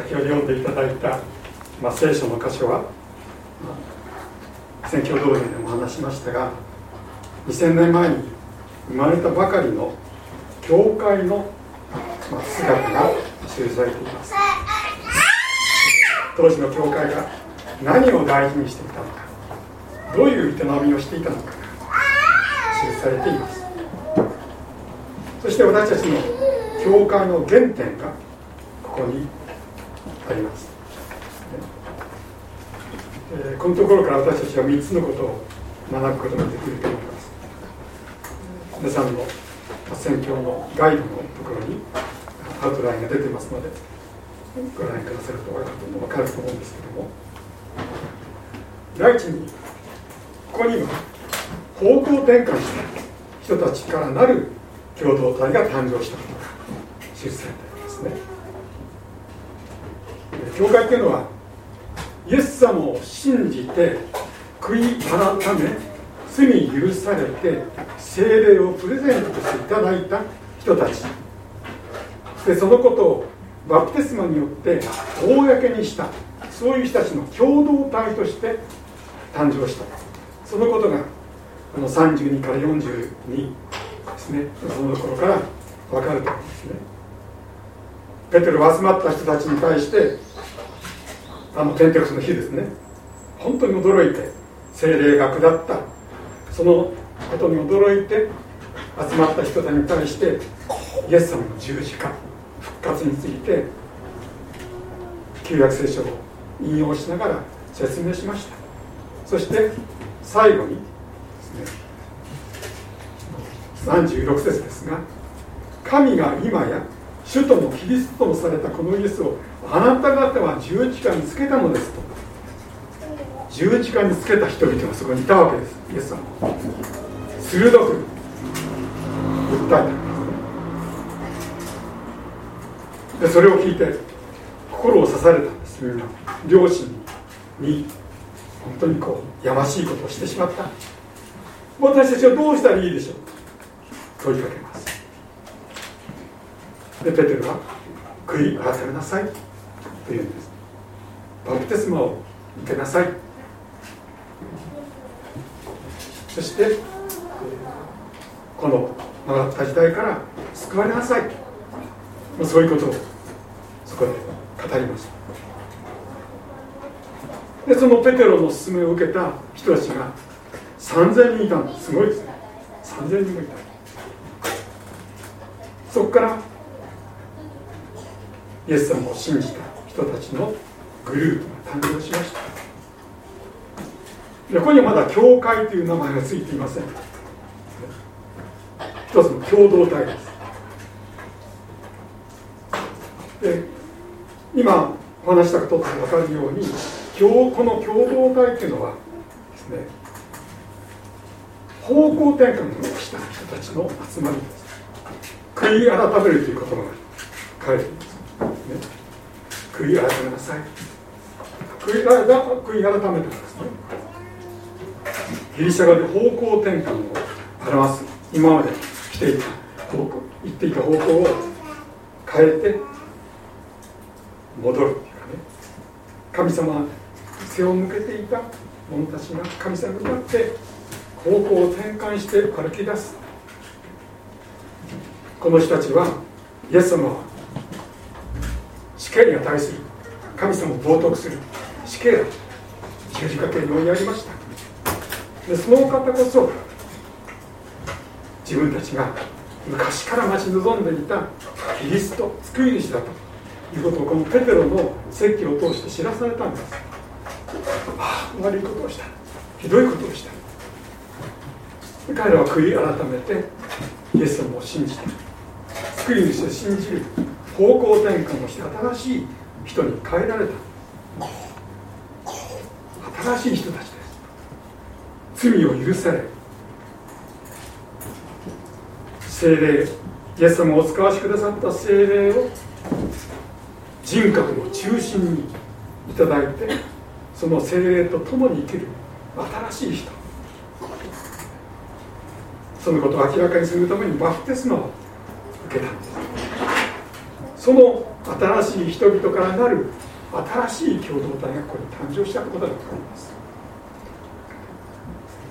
先ほど読んでいただいた、まあ、聖書の箇所は、まあ、宣教道連でも話しましたが2000年前に生まれたばかりの教会の、まあ、姿が記されています。当時の教会が何を大事にしていたのかどういう営みをしていたのかが記されています。そして私たちの教会の原点がここにあります、えー、このところから私たちは3つのことを学ぶことができると思います。皆さんの宣教のガイドのところにアウトラインが出てますのでご覧くださると分かると思うんですけども。第一にここには方向転換した人たちからなる共同体が誕生したことが記されていますね。教会っていうのはイエス様を信じて悔い改め罪許されて精霊をプレゼントしていただいた人たち。でそのことをバプテスマによって公にした。そういう人たちの共同体として誕生した。そのことがあの32から42ですねそのところから分かると思うんですね。ペテロは集まった人たちに対してあのペンテコスの日ですね。本当に驚いて精霊が下った。そのことに驚いて集まった人たちに対してイエス様の十字架復活について旧約聖書を引用しながら説明しました。そして最後にですね36節ですが神が今や主ともキリストともされたこのイエスをあなた方は十字架につけたのですと。十字架につけた人々がそこにいたわけです。イエスは鋭く訴えたでそれを聞いて心を刺されたんです。みんな両親に本当にこうやましいことをしてしまった。私たちはどうしたらいいでしょう。問いかけます。でペテルは悔い改めなさい。と言うんです。バプテスマを受けなさい。そしてこの曲がった時代から救われなさい。そういうことをそこで語りましたでそのペテロの勧めを受けた人たちが3000人いたんですすごいですね。3000人もいた。そこからイエス様を信じた。人たちのグループが誕生しました。ここにはまだ教会という名前がついていません。一つの共同体です。で今お話したことと分かるようにこの共同体っていうのはですね方向転換をした人たちの集まりです。悔い改めるという言葉が書いています、ね、悔い改めなさい。悔い改めたんですね。ギリシャ語で方向転換を表す。今まで来ていた方向言っていた方向を変えて戻るっていうかね。神様背を向けていた者たちが神様になって方向を転換して歩き出す。この人たちはイエス様は死刑に値する神様を冒涜する。死刑だ。十字架刑に追いやりました。でその方こそ自分たちが昔から待ち望んでいたキリスト救い主だと。いうことをこのペテロの説教を通して知らされたんです。ああ悪いことをした。ひどいことをした。彼らは悔い改めてイエス様を信じて救い主を信じる。方向転換をして新しい人に変えられた。新しい人たちです。罪を許され。精霊イエス様をお使わしくださった精霊を人格の中心にいただいてその精霊と共に生きる新しい人。そのことを明らかにするためにバプテスマを受けた。んですその新しい人々からなる新しい共同体がここに誕生したことだと思います。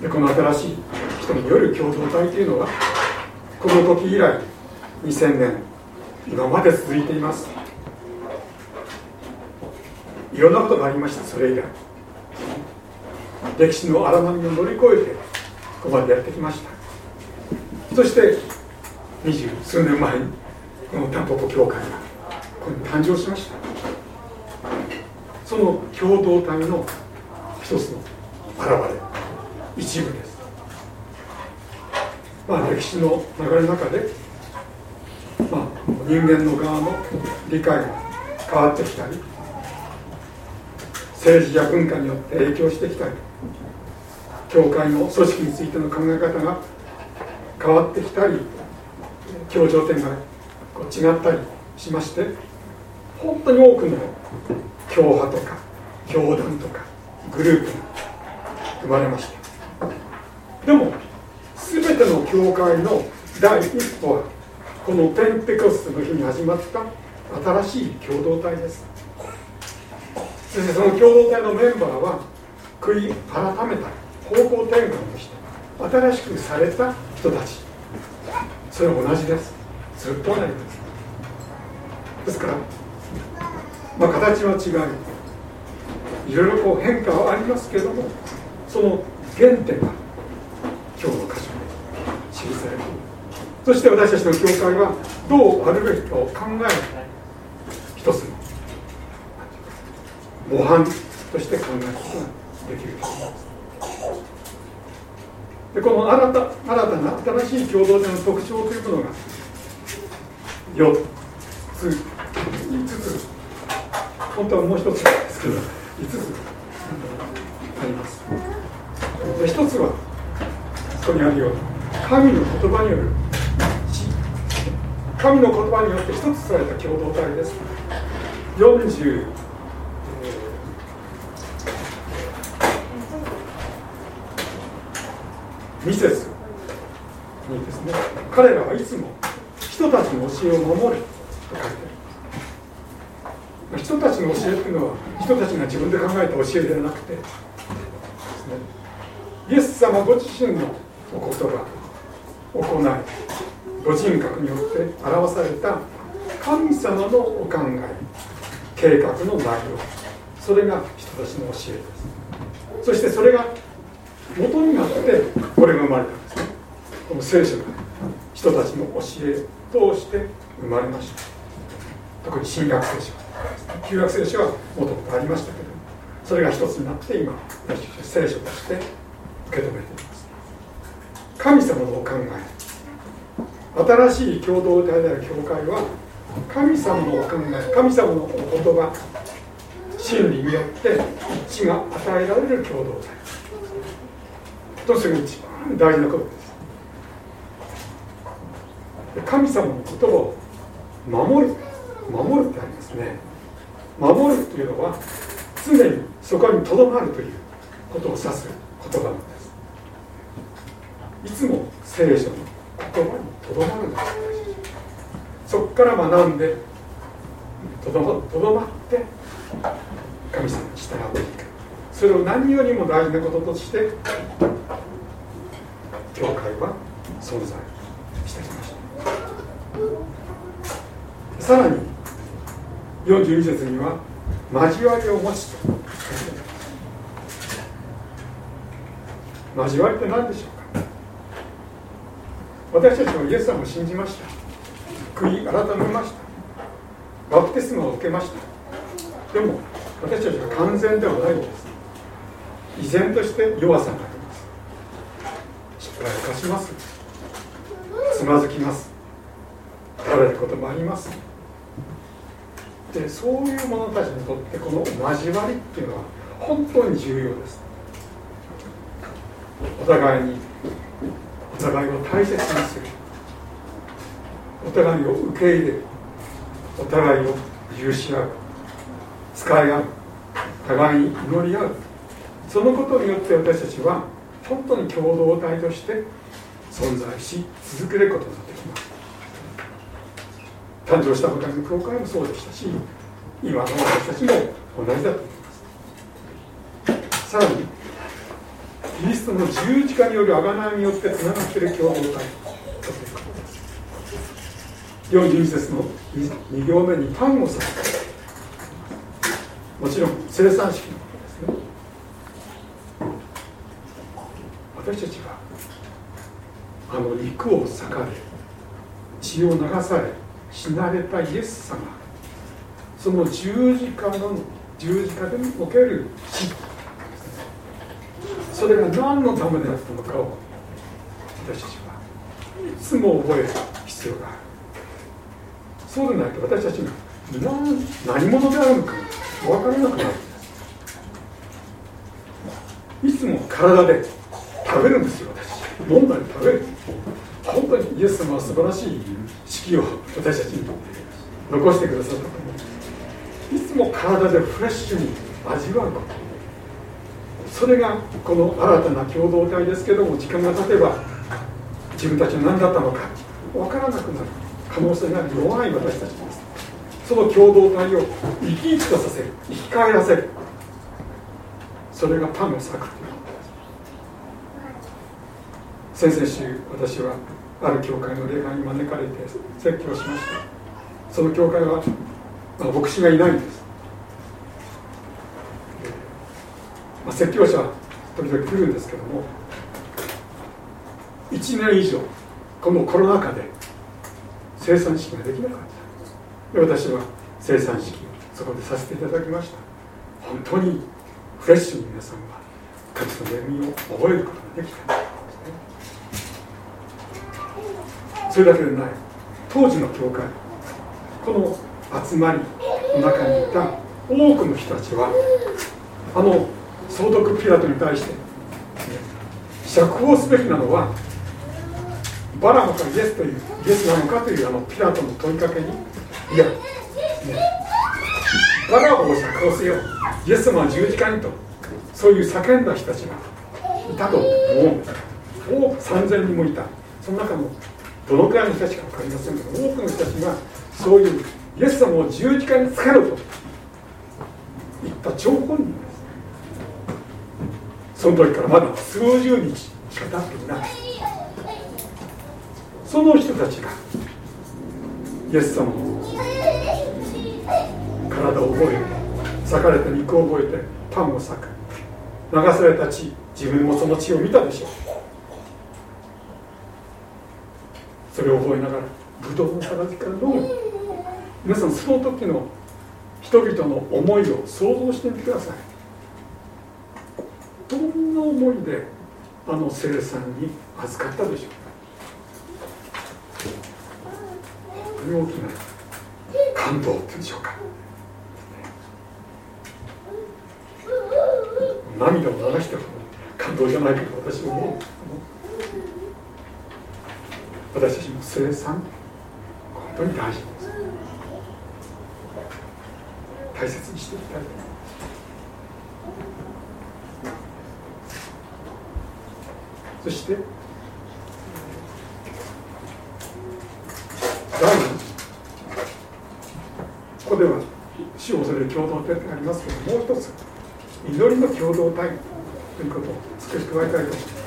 でこの新しい人による共同体というのはこの時以来2000年今まで続いています。いろんなことがありましたそれ以来。歴史の荒波を乗り越えてここまでやってきました。そして二十数年前にこのタンポポ教会がここに誕生しました。その共同体の一つの現れ一部です。まあ歴史の流れの中で、まあ、人間の側の理解が変わってきたり政治や文化によって影響してきたり教会の組織についての考え方が変わってきたり協調点がこう違ったりしまして本当に多くの教派とか教団とかグループが生まれましたでも全ての教会の第一歩はこのペンテコステの日に始まった新しい共同体です。そしてその共同体のメンバーは悔い改めた方向転換をして新しくされた人たち。それは同じです。ずっと同じです。ですからまあ形は違いいろいろこう変化はありますけどもその原点は今日の箇所に記されている。そして私たちの教会はどうあるべきかを考える一つの模範として考えることができるでこの新た新たな新しい共同体の特徴というものが4つ5つ本当はもう一つですけど5つありますで1つはここにあるように神の言葉による神の言葉によって一つされた共同体です。40、2節にですね彼らはいつも人たちの教えを守る。人たちの教えっていうのは人たちが自分で考えた教えではなくてです、ね、イエス様ご自身のお言葉行いご人格によって表された神様のお考え計画の内容それが人たちの教えです。そしてそれが元になってこれが生まれたんですね。この聖書が人たちの教え通して生まれました。特に新約聖書旧約聖書はもともとありましたけどそれが一つになって今聖書として受け止めています。神様のお考え新しい共同体である教会は神様のお考え神様のお言葉真理によって一致が与えられる共同体。とする一番大事なことです。神様の言葉を守る。守るってありますね。守るというのは常にそこにとどまるということを指す言葉なんです。いつも聖書の言葉にとどまるんです。そこから学んでとどまって神様に従っていく。それを何よりも大事なこととして教会は存在してきました。さらに42節には交わりを持つと交わりって何でしょうか私た。ちはイエス様を信じました。悔い改めました。バプテスマを受けました。でも私たちは完全ではないのです。依然として弱さがあります。失敗を犯します。つまずきます倒れることもあります。でそういう者たちにとってこの交わりっていうのは本当に重要です。お互いにお互いを大切にする。お互いを受け入れる。お互いを許し合う。使い合う。互いに祈り合う。そのことによって私たちは本当に共同体として存在し続けることができます。誕生したばかりの教会もそうでしたし今の私たちも同じだと思います。さらにキリストの十字架による贖いによってつながっている共同体42節の2行目にパンをさもちろん生産式のことですね。私たちはあの肉を裂かれ血を流され死なれたイエス様。その十字架の十字架でおける死。それが何のためであったのかを私たちはいつも覚える必要がある。そうでないと私たちが何者であるのか分からなくなる。いつも体で食べるんですよ私。飲んだり食べる。本当にイエス様は素晴らしい。式を私たちに残してくださったといつも体でフレッシュに味わうことそれがこの新たな共同体ですけども時間が経てば自分たちは何だったのか分からなくなる可能性が弱い私た。ちですその共同体を生き生きとさせる生き返らせる。それがパンを裂くという先々週私はある教会の礼拝に招かれて説教しました。その教会は、まあ、牧師がいないんです、まあ、説教者は時々来るんですけども1年以上このコロナ禍で生産式ができなかった。で私は生産式をそこでさせていただきました。本当にフレッシュに皆さんは神の恵みを覚えることができた。それだけでない。当時の教会この集まりの中にいた多くの人たちはあの総督ピラトに対して、釈放すべきなのはバラモかイエスというイエスなのかというあのピラトの問いかけにいや、ね、バラモを釈放せよイエス様は十字架にとそういう叫んだ人たちがいたと思う。多く3000人もいた。その中のどのくらいの人たちか分かりませんけど多くの人たちがそういうイエス様を十字架につけろと言った張本人ですその時からまだ数十日しか経っていない。その人たちがイエス様の体を覚えて裂かれた肉を覚えてパンを裂く。流された血自分もその血を見たでしょう。それを覚えながらブドウの杯から飲む。皆さんその時の人々の思いを想像してみてください。どんな思いであの生産に預かったでしょう本当に大きな感動っていうんでしょうか。涙を流しても感動じゃないけど私も思う。私たちも生産本当に大事です。大切にしていきたい。そして第二ここでは死を恐れる共同体がありますけどもう一つ祈りの共同体ということを少し加えたいと。思います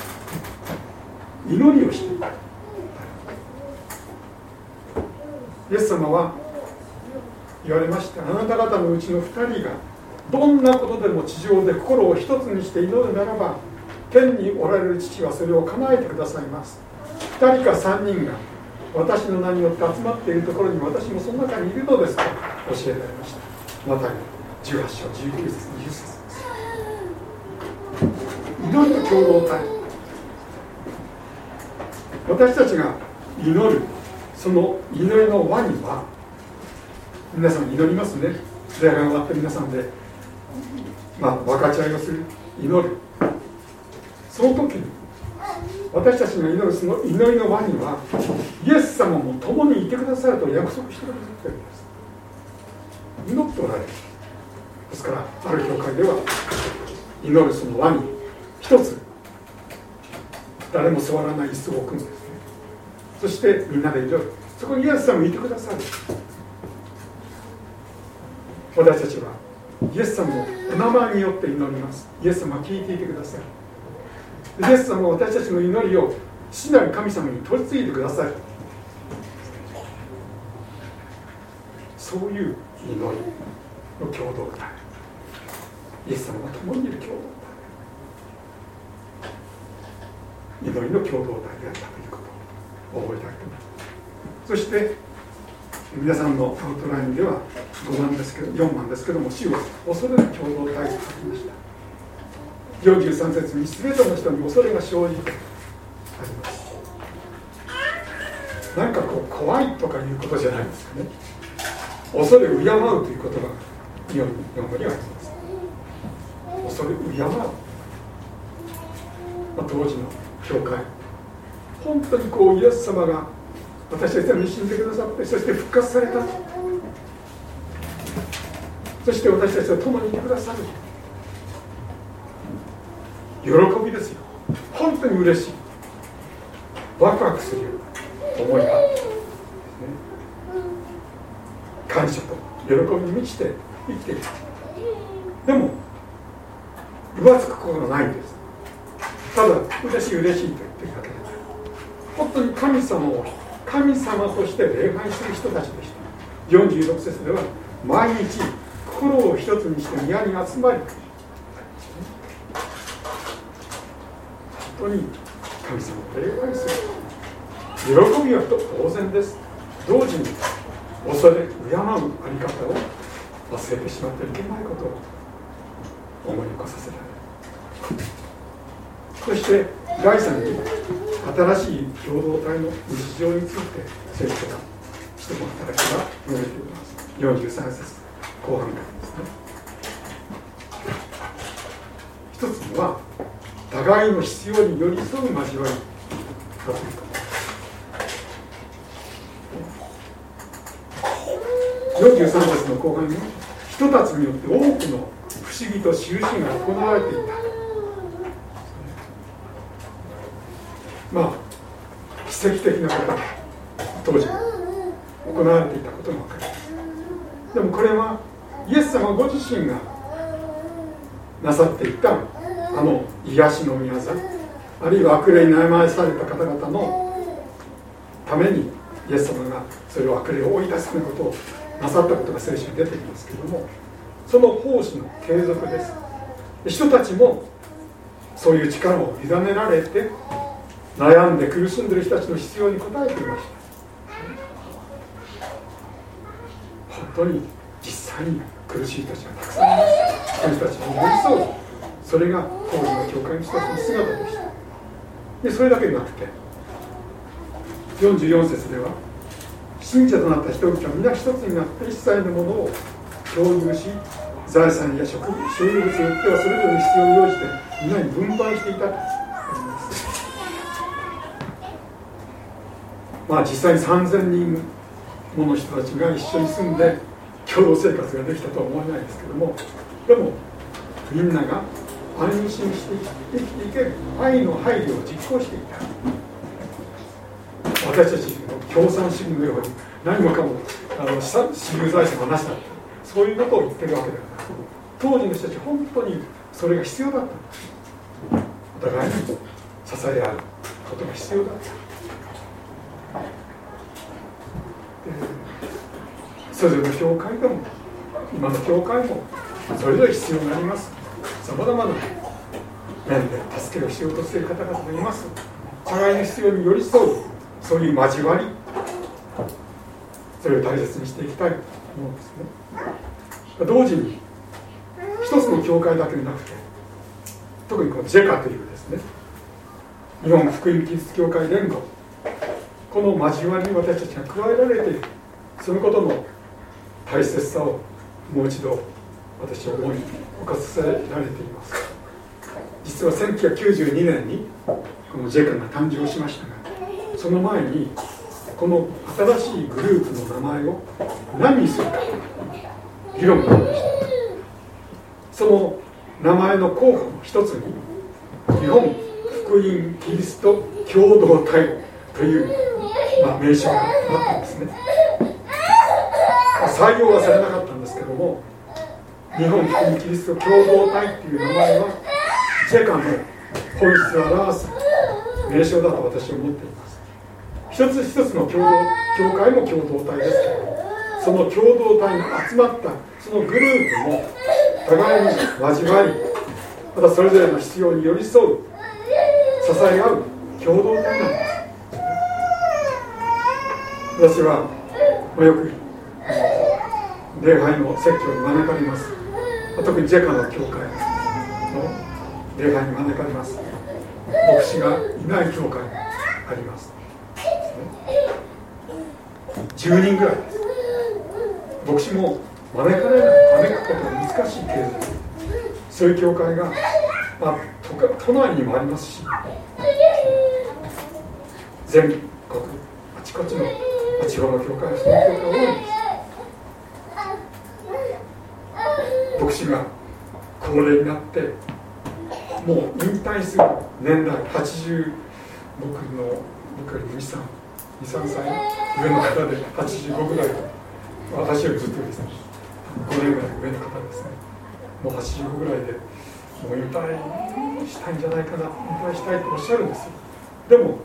祈りをしていたイエス様は言われました。あなた方のうちの2人がどんなことでも地上で心を一つにして祈るならば天におられる父はそれを叶えてくださいます。2人か3人が私の名によって集まっているところに私もその中にいるのですと教えられました。また18章19節20節祈りの共同体。私たちが祈るその祈りの輪には皆さん祈りますね。礼拝が終わって皆さんでまあ分かち合いをする祈る。その時に私たちが祈るその祈りの輪にはイエス様も共にいてくださると約束してくださってるんです。祈っておられる。ですからある教会では祈るその輪に一つ誰も座らない椅子を置くんです。そしてみんなで祈るそこにイエス様いてくださる。私たちはイエス様のお名前によって祈ります。イエス様聞いていてください。イエス様は私たちの祈りを父なる神様に取り次いでくださいそういう祈りの共同体。イエス様が共にいる共同体。祈りの共同体であったということ。覚えたいと思います。そして皆さんのアウトラインでは5番ですけど4番ですけども死を恐れる共同体と書きました。43節に全ての人に恐れが生じてあります。なんかこう怖いとかいうことじゃないですかね。恐れ敬うという言葉が日本語にはあります。恐れ敬う、まあ、当時の教会本当にこうイエス様が私たちに死んでくださってそして復活された。そして私たちと共にいてくださる。喜びですよ。本当に嬉しい。ワクワクする思いが、ね、感謝と喜びに満ちて生きている。でも浮つくことがないんです。ただ嬉しい嬉しいと言ってるだけで本当に神様を神様として礼拝する人たちでした。46節では毎日心を一つにして宮に集まり本当に神様を礼拝する。喜びは当然です。同時に恐れ敬うあり方を忘れてしまってはいけないことを思い起こさせられる。そして第3に新しい共同体の日常について聖書が人の働きが述べています43節後半からですね一つには互いの必要に寄り添う交わりだということ43節の後半に人たちによって多くの不思議と印が行われていたまあ奇跡的なことが当時行われていたことも分かります。でもこれはイエス様ご自身がなさっていたあの癒しの宮座あるいは悪霊に悩まされた方々のためにイエス様がそれを悪霊を追い出すようことをなさったことが聖書に出てきますけれどもその奉仕の継続です。人たちもそういう力を委ねられて悩んで苦しんでる人たちの必要に応えていました。本当に実際に苦しい人たちがたくさんいますその人たちに寄り添う。それが当時の教会の人たちの姿でした。でそれだけでなくて44節では信者となった人々は皆一つになって一切のものを共有し財産や食所有物によってはそれぞれの必要に応じて皆に分配していた。まあ、実際に3000人もの人たちが一緒に住んで共同生活ができたとは思えないですけどもでもみんなが安心して生きていける愛の配慮を実行していた。私たちの共産主義のように何もかもあの私有財産を話した。そういうことを言ってるわけだから当時の人たち本当にそれが必要だった。お互いに支え合うことが必要だった。それぞれの教会でも今の教会もそれぞれ必要になります。さまざまな面で助けをしようとしている方々がいます。互いの必要に寄り添うそういう交わり。それを大切にしていきたいと思うんですね。同時に一つの教会だけでなくて特にこのジェカというですね日本福音キリスト教会連合この交わりに私たちが加えられているそのことの大切さをもう一度私は思い起こさせられています。実は1992年にこの JECA が誕生しましたがその前にこの新しいグループの名前を何にするか議論がありました。その名前の候補の一つに日本福音キリスト共同体というまあ、名称があったんですね。採用はされなかったんですけども日本福音キリスト共同体っていう名前はチェカの本質を表す名称だと私は思っています。一つ一つの共同教会も共同体ですけどその共同体に集まったそのグループも互いに交わりまたそれぞれの必要に寄り添う支え合う共同体なんです私は、まあ、よく礼拝の説教に招かれます。特にジェカの教会の礼拝に招かれます。牧師がいない教会あります。10人ぐらいです。牧師も招かれない招くことが難しいけれどそういう教会が、まあ、都内にもありますし全国あちこちの地方の教会はその教会が多いんです。牧師が高齢になってもう引退する年代80僕の僕より23 23歳上の方で85ぐらい私よりずっとですね。5年ぐらい上の方ですね。もう85ぐらいでもう引退したいんじゃないかな引退したいとおっしゃるんですよ。でも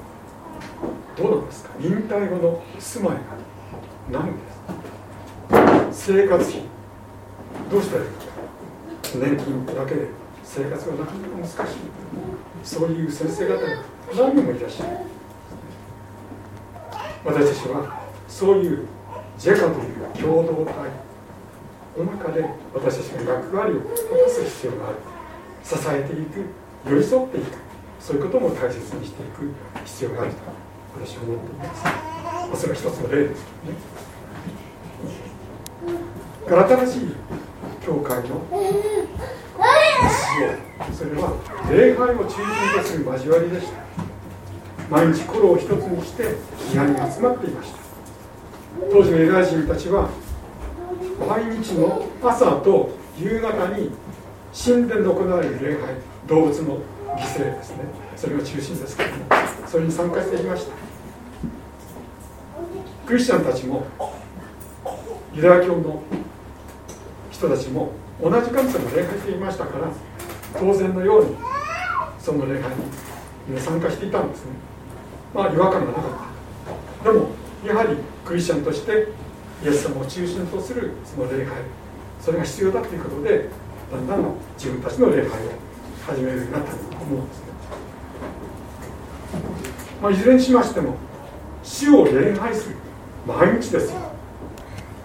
どうなんですか？引退後の住まいがなんです生活費どうしたらいいか。年金だけで生活がなかなか難しいそういう先生方が何人もいらっしゃる私たちはそういうジェカという共同体の中で私たちが役割を果たす必要がある支えていく寄り添っていくそういうこと。も大切にしていく必要があると私は思っていますそれは一つの例ですけどね新しい教会のそれは礼拝を中心とする交わりでした。毎日心を一つにして宮に集まっていました。当時のユダヤ人たちは毎日の朝と夕方に神殿で行われる礼拝動物の犠牲ですね。それが中心ですけどもそれに参加していました。クリスチャンたちもユダヤ教の人たちも同じ神様を礼拝していましたから当然のようにその礼拝に参加していたんですね。まあ違和感がなかった。でもやはりクリスチャンとしてイエス様を中心とするその礼拝それが必要だということでだんだん自分たちの礼拝を始めるようになったと思うんですね、まあ、いずれにしましても主を礼拝する毎日ですよ。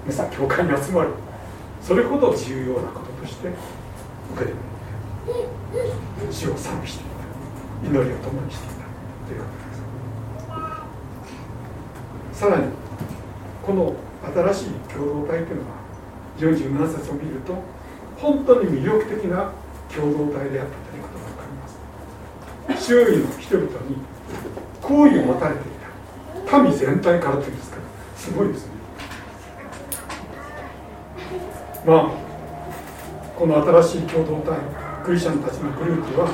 皆さん教会に集まる。それほど重要なこととして受けて主を賛美していた。祈りを共にしていたということです。さらにこの新しい共同体というのは47節を見ると本当に魅力的な共同体であったということが分かります。周囲の人々に好意を持たれていた。民全体からというんですか。らすごいですね。まあこの新しい共同体クリスチャンたちのグループは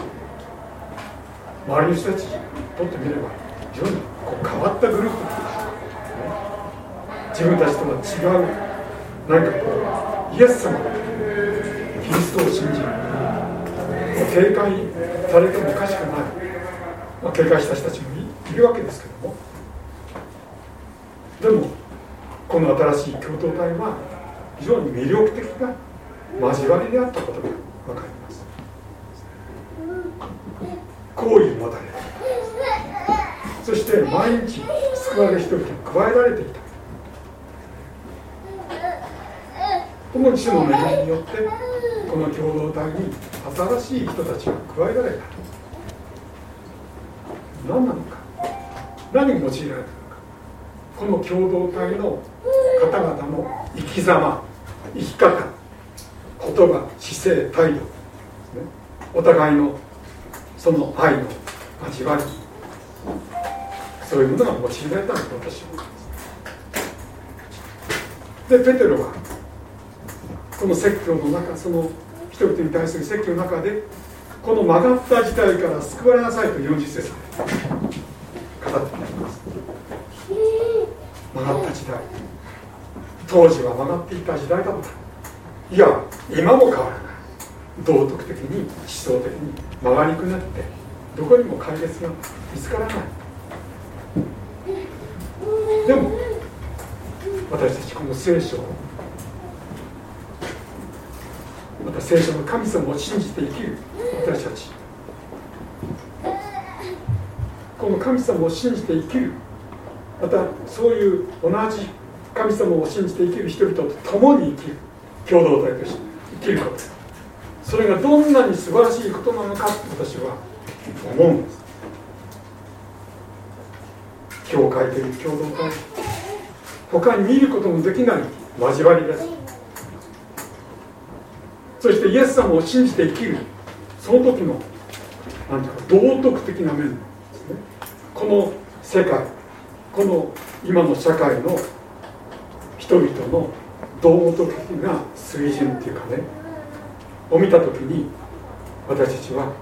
周りの人たちにとってみれば非常にこう変わったグループ自分たちとは違う何かこうイエス様キリストを信じる。警戒されてもおかしくない、まあ、警戒した人たちもいるわけですけども。でもこの新しい共同体は非常に魅力的な交わりであったことが分かります。好意を持たれたそして毎日救われる人々に加えられていた。この主の恵みによってこの共同体に新しい人たちが加えられた。何なのか。何に用いられたのか。この共同体の方々の生き様。生き方言葉姿勢態度、ね、お互いのその愛の交わり。そういうものが用いられたんだと私は思います。でペテロはこの説教の中その人々に対する説教の中でこの曲がった時代から救われなさいと40節で語っています。曲がった。当時は曲がっていた時代だった。いや今も変わらない。道徳的に思想的に曲がりくなってどこにも解決が見つからない。でも私たちこの聖書をまた聖書の神様を信じて生きる私たち。この神様を信じて生きるまたそういう同じ神様を信じて生きる人々と共に生きる共同体として生きることそれがどんなに素晴らしいことなのかって私は思うんです教会という共同体他に見ることのできない交わりですそしてイエス様を信じて生きる。その時の何ていうか道徳的な面ですね。この世界この今の社会の人々の道徳的な水準っていうかねを見た時に私たちは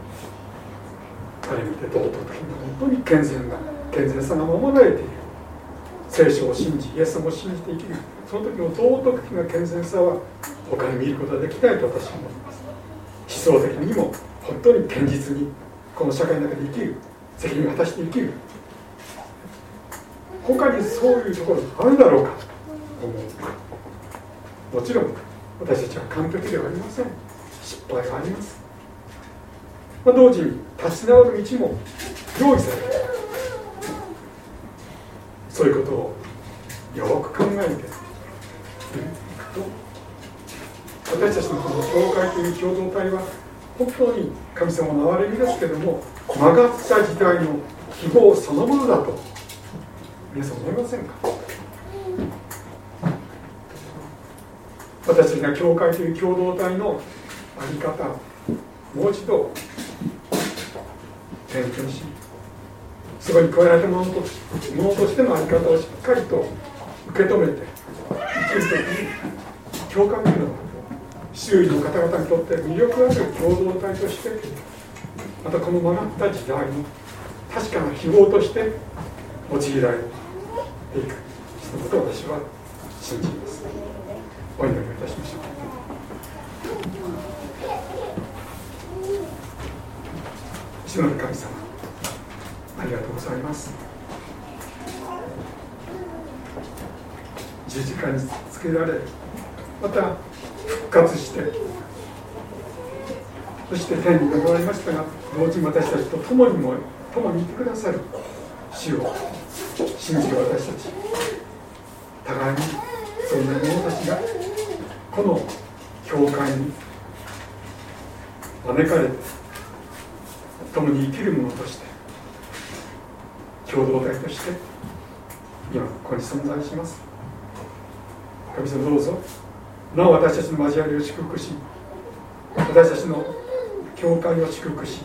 ある意味で道徳的な本当に健全な健全さが守られている。聖書を信じイエス様を信じて生きる。その時の道徳的な健全さは他に見ることはできないと私は思います。思想的にも本当に堅実にこの社会の中で生きる。責任を果たして生きる。他にそういうところがあるだろうか。思う。もちろん私たちは完璧ではありません。失敗があります、まあ、同時に立ち直る道も用意されるそういうことをよく考えていくと私たちのこの教会という共同体は本当に神様の憐れみですけども曲がった時代の希望そのものだと皆さん思いませんか？私たちが教会という共同体の在り方もう一度点検しそこに加えられたものとものとしての在り方をしっかりと受け止めて生きるときに教会というのは周囲の方々にとって魅力ある共同体としてまたこの曲がった時代の確かな記号として用いられていくそのことを私は信じます。お祈りをいたしましょう。主の神様ありがとうございます。十字架につけられまた復活してそして天に昇られましたが同時に私たちと共にも共にいてくださる主を信じる私たち。互いにそんな者たちがこの教会に招かれて共に生きる者として共同体として今ここに存在します。神様どうぞ。なお私たちの交わりを祝福し私たちの教会を祝福し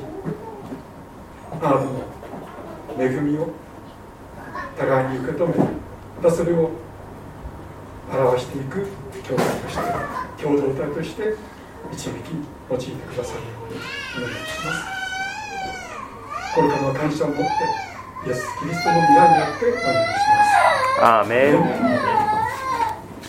あなたの恵みを互いに受け止めまたそれを表していく教会として共同体として導き用いてくださるようにお願いします。これからの感謝を持ってイエス・キリストの皆によってお願いします。アーメン。